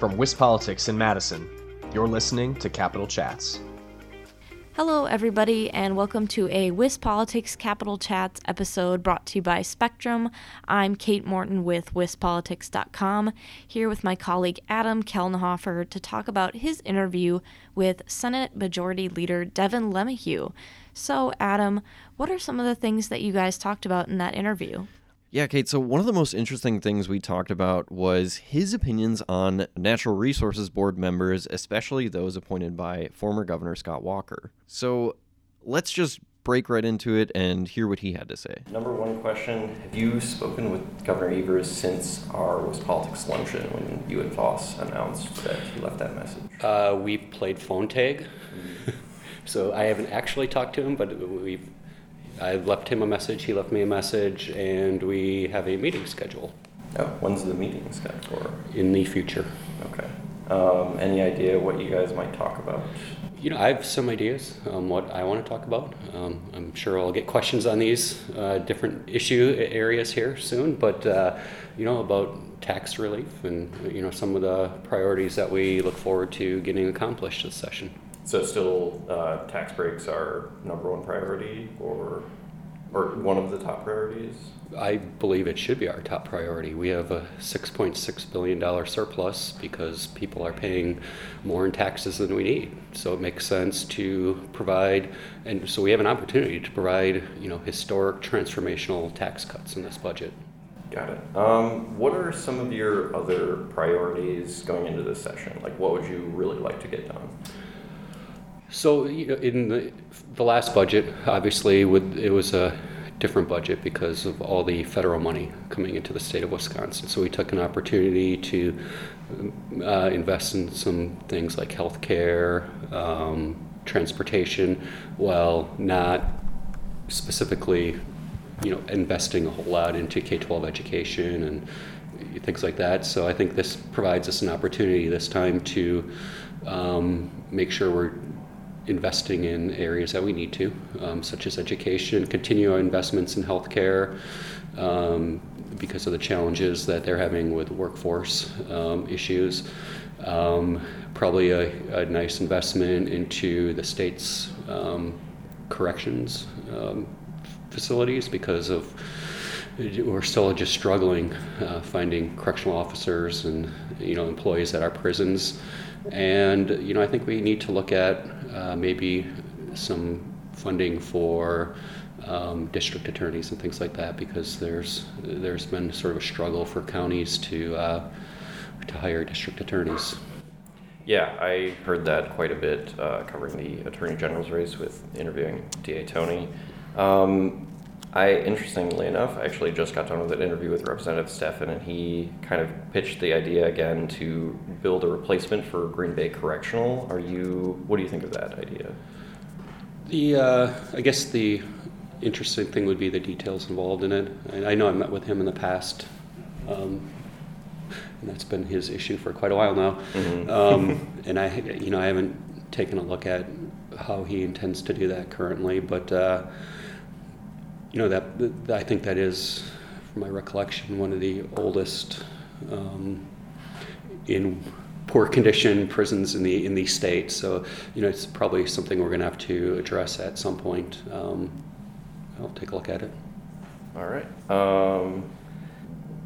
From WisPolitics in Madison, you're listening to Capital Chats. Hello, everybody, and welcome to a WisPolitics Capital Chats episode brought to you by Spectrum. I'm Kate Morton with WisPolitics.com, here with my colleague Adam Kellenhofer to talk about his interview with Senate Majority Leader Devin LeMahieu. So, Adam, what are some of the things that you guys talked about in that interview? Yeah, Kate. So, one of the most interesting things we talked about was his opinions on Natural Resources Board members, especially those appointed by former Governor Scott Walker. So, let's just break right into it and hear what he had to say. Number one question Have you spoken with Governor Evers since our WisPolitics luncheon when you and Vos announced that he left that message? Uh, we've played phone tag. so, I haven't actually talked to him, but we've I left him a message, he left me a message, and we have a meeting scheduled. Oh, when's the meeting scheduled for? In the future. Okay. Um, any idea what you guys might talk about? You know, I have some ideas on what I want to talk about. Um, I'm sure I'll get questions on these uh, different issue areas here soon, but uh, you know about tax relief and you know some of the priorities that we look forward to getting accomplished this session. So still, uh, tax breaks are number one priority, or or one of the top priorities? I believe it should be our top priority. We have a $6.6 billion surplus because people are paying more in taxes than we need. So it makes sense to provide, and so we have an opportunity to provide, you know, historic transformational tax cuts in this budget. Got it. Um, what are some of your other priorities going into this session? Like, what would you really like to get done? So in the, the last budget, obviously, with, it was a different budget because of all the federal money coming into the state of Wisconsin. So we took an opportunity to uh, invest in some things like healthcare, um, transportation, while not specifically, you know, investing a whole lot into K-12 education and things like that. So I think this provides us an opportunity this time to um, make sure we're investing in areas that we need to, um, such as education, continue our investments in healthcare um, because of the challenges that they're having with workforce um, issues. Um, probably a, a, nice investment into the state's um, corrections facilities because of we're still just struggling uh, finding correctional officers and you know employees at our prisons and you know I think we need to look at uh, maybe some funding for um, district attorneys and things like that because there's there's been sort of a struggle for counties to uh, to hire district attorneys. Yeah, I heard that quite a bit uh, covering the attorney general's race with interviewing DA Toney. Um, I, interestingly enough, actually just got done with an interview with Representative Steffen, and he kind of pitched the idea again to build a replacement for Green Bay Correctional. Are you? What do you think of that idea? The uh, I guess the interesting thing would be the details involved in it. I, I know I met with him in the past, um, and that's been his issue for quite a while now. Mm-hmm. Um, and I, you know, I haven't taken a look at how he intends to do that currently, but. Uh, you know that, that, I think that is, from my recollection, one of the oldest um, in poor condition prisons in the in the state. So you know it's probably something we're going to have to address at some point. Um, I'll take a look at it. All right. Um,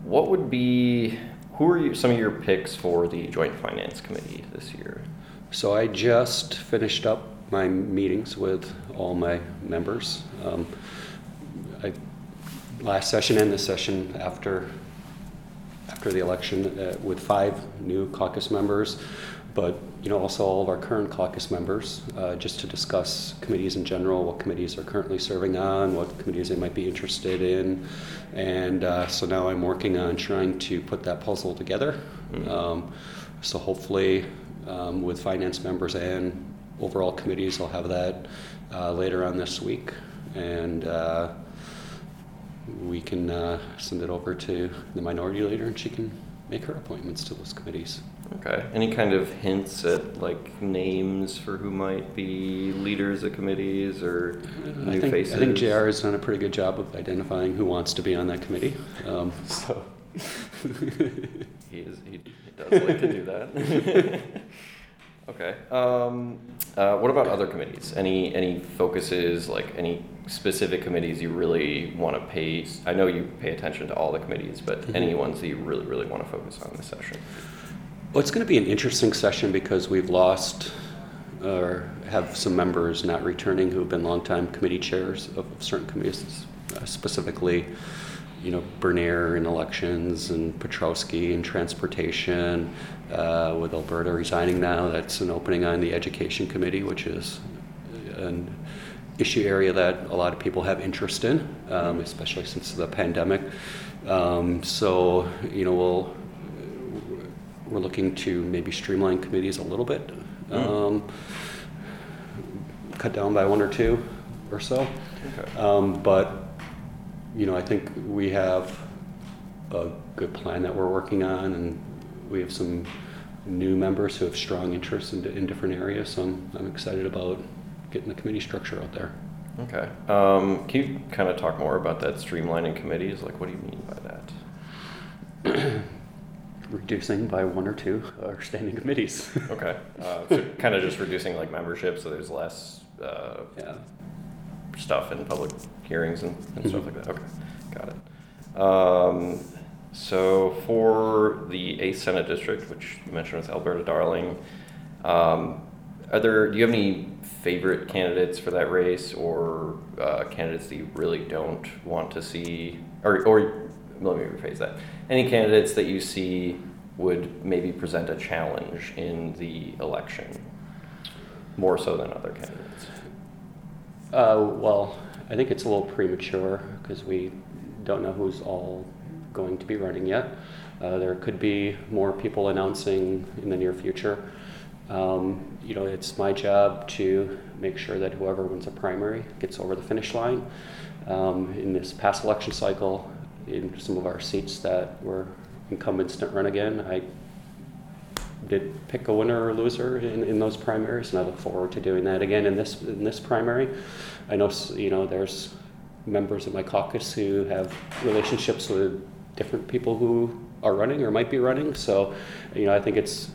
what would be who are you, some of your picks for the Joint Finance Committee this year? So I just finished up my meetings with all my members. Um, I, last session and this session after after the election uh, with five new caucus members, but you know also all of our current caucus members, uh, just to discuss committees in general, what committees are currently serving on, what committees they might be interested in, and uh, so now I'm working on trying to put that puzzle together. Mm-hmm. Um, so hopefully, um, with finance members and overall committees, I'll have that uh, later on this week, and uh, we can uh, send it over to the minority leader and she can make her appointments to those committees. Okay. Any kind of hints at like names for who might be leaders of committees or new I think, faces? I think JR has done a pretty good job of identifying who wants to be on that committee. Um, so he is he, he does like to do that. okay. Um, uh, what about other committees? Any any focuses like any specific committees you really want to pay? I know you pay attention to all the committees, but Mhm. any ones that you really really want to focus on this session? Well, it's going to be an interesting session because we've lost or have some members not returning who have been longtime committee chairs of certain committees, uh, specifically, you know, Bernier in elections and Petrowski in transportation. Uh, with Alberta resigning now, that's an opening on the education committee, which is an issue area that a lot of people have interest in, um, especially since the pandemic. Um, so, you know, we'll we're looking to maybe streamline committees a little bit, um, cut down by one or two or so. Okay. Um, but, you know, I think we have a good plan that we're working on, and we have some new members who have strong interests in, in different areas. So I'm, I'm excited about getting the committee structure out there. Okay. Um, can you kind of talk more about that streamlining committees? Like, what do you mean by that? Reducing by one or two our standing committees. Okay. Uh, so kind of just reducing like membership, so there's less uh, yeah. Stuff in public hearings and, and stuff Mhm. like that. Okay, got it. Um, so for the eighth Senate district, which you mentioned with Alberta Darling, um, are there? Do you have any favorite candidates for that race, or uh, candidates that you really don't want to see, or or let me rephrase that. Any candidates that you see would maybe present a challenge in the election, more so than other candidates. Uh, well, I think it's a little premature because we don't know who's all going to be running yet. Uh, there could be more people announcing in the near future. Um, you know, it's my job to make sure that whoever wins a primary gets over the finish line. Um, in this past election cycle, in some of our seats that were incumbents didn't run again, I did pick a winner or loser in, in those primaries, and I look forward to doing that again in this in this primary. I know you know there's members of my caucus who have relationships with different people who are running or might be running. So, you know, I think it's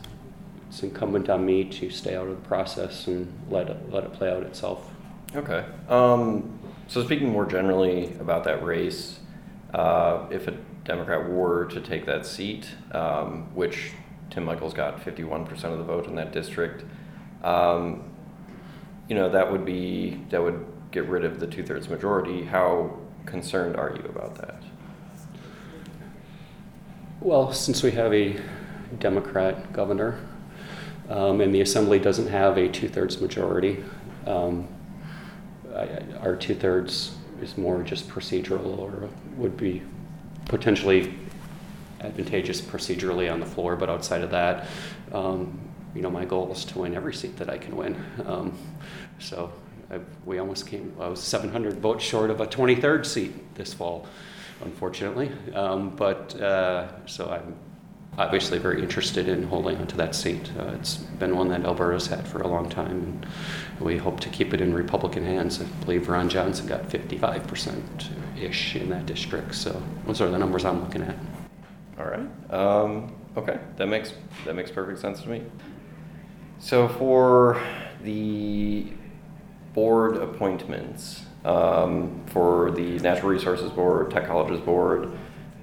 it's incumbent on me to stay out of the process and let it let it play out itself. Okay. Um, so speaking more generally about that race, uh, if a Democrat were to take that seat, um, which Tim Michels got 51% of the vote in that district, um, you know, that would be, that would get rid of the two-thirds majority. How concerned are you about that? Well, since we have a Democrat governor um, and the assembly doesn't have a two thirds majority, um, I- our two thirds is more just procedural or would be potentially advantageous procedurally on the floor, but outside of that, um, you know, my goal is to win every seat that I can win. Um, so I, we almost came, I was 700 votes short of a 23rd seat this fall, unfortunately. Um, but uh, so I'm obviously very interested in holding onto that seat. Uh, it's been one that Alberta's had for a long time, and we hope to keep it in Republican hands. I believe Ron Johnson got 55% ish in that district. So those are the numbers I'm looking at. All right. Um, okay, that makes that makes perfect sense to me. So for the board appointments um, for the Natural Resources Board, Tech Colleges Board,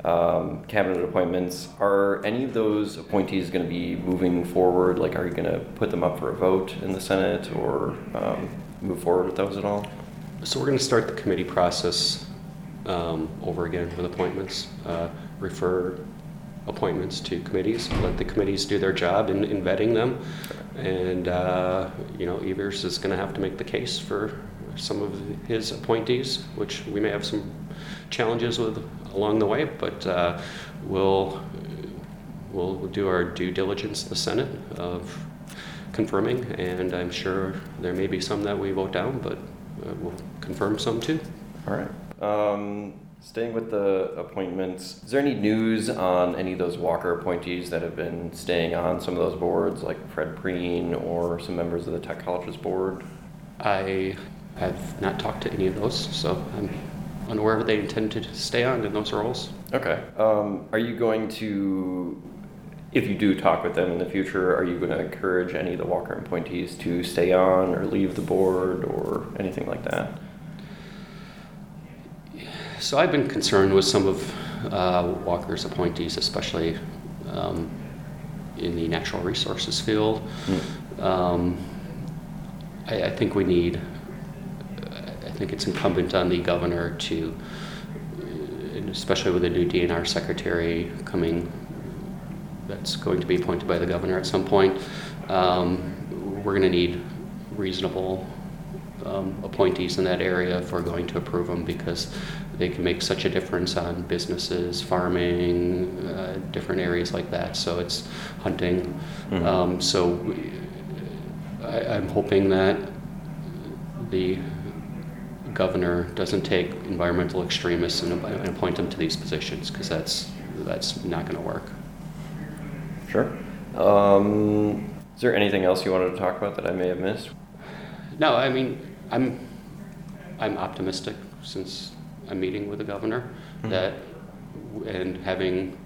um, cabinet appointments, are any of those appointees going to be moving forward? Like, are you going to put them up for a vote in the Senate or um, move forward with those at all? So we're going to start the committee process um, over again with appointments. Uh, refer appointments to committees. Let the committees do their job in, in vetting them. And uh, you know, Evers is going to have to make the case for some of his appointees, which we may have some challenges with along the way. But uh, we'll we'll do our due diligence in the Senate of confirming, and I'm sure there may be some that we vote down, but uh, we'll confirm some too. All right. Um, staying with the appointments, is there any news on any of those Walker appointees that have been staying on some of those boards, like Fred Prehn or some members of the Tech Colleges Board? I have not talked to any of those, so I'm unaware they intend to stay on in those roles. Okay. Um, are you going to, if you do talk with them in the future, are you going to encourage any of the Walker appointees to stay on or leave the board or anything like that? So I've been concerned with some of uh, Walker's appointees, especially um, in the natural resources field. Mm. Um, I, I, think we need, I think it's incumbent on the governor to, especially with the new DNR secretary coming, that's going to be appointed by the governor at some point, um, we're going to need reasonable um, appointees in that area if we're going to approve them because they can make such a difference on businesses, farming, uh, different areas like that. So it's hunting. Mm-hmm. Um, so we, I, I'm hoping that the governor doesn't take environmental extremists and, and appoint them to these positions because that's that's not going to work. Sure. Um, is there anything else you wanted to talk about that I may have missed? No, I mean I'm I'm optimistic since a meeting with the governor mm-hmm. that and having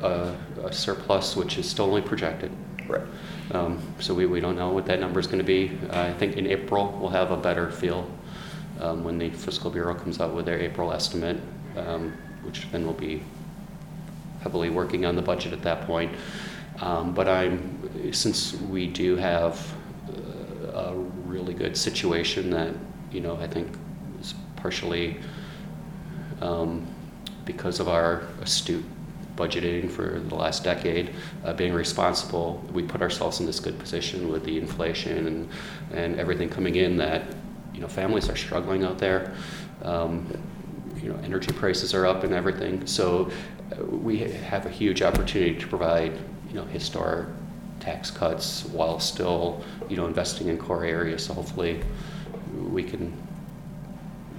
a, a, surplus which is still only projected. Right. Um, so we, we don't know what that number is going to be. Uh, I think in April we'll have a better feel um, when the fiscal bureau comes out with their April estimate, um, which then will be heavily working on the budget at that point. Um, but I'm since we do have a really good situation that you know I think is partially um, because of our astute budgeting for the last decade, uh, being responsible, we put ourselves in this good position with the inflation and, and everything coming in that you know families are struggling out there. Um, you know, energy prices are up and everything. So uh, we have a huge opportunity to provide you know historic tax cuts while still you know investing in core areas. So hopefully we can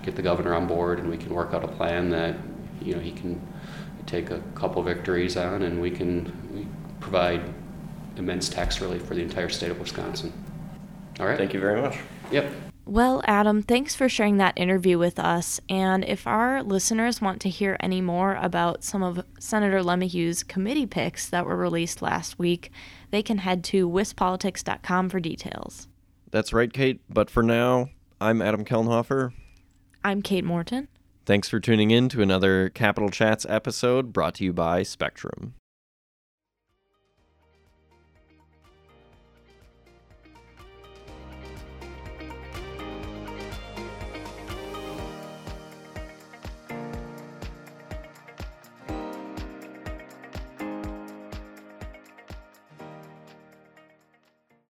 get the governor on board and we can work out a plan that you know he can take a couple victories on and we can provide immense tax relief for the entire state of Wisconsin. All right. Thank you very much. Yep. Well, Adam, thanks for sharing that interview with us. And if our listeners want to hear any more about some of Senator LeMahieu's committee picks that were released last week, they can head to wispolitics.com for details. That's right, Kate. But for now, I'm Adam Kelnhofer. I'm Kate Morton. Thanks for tuning in to another Capital Chats episode brought to you by Spectrum.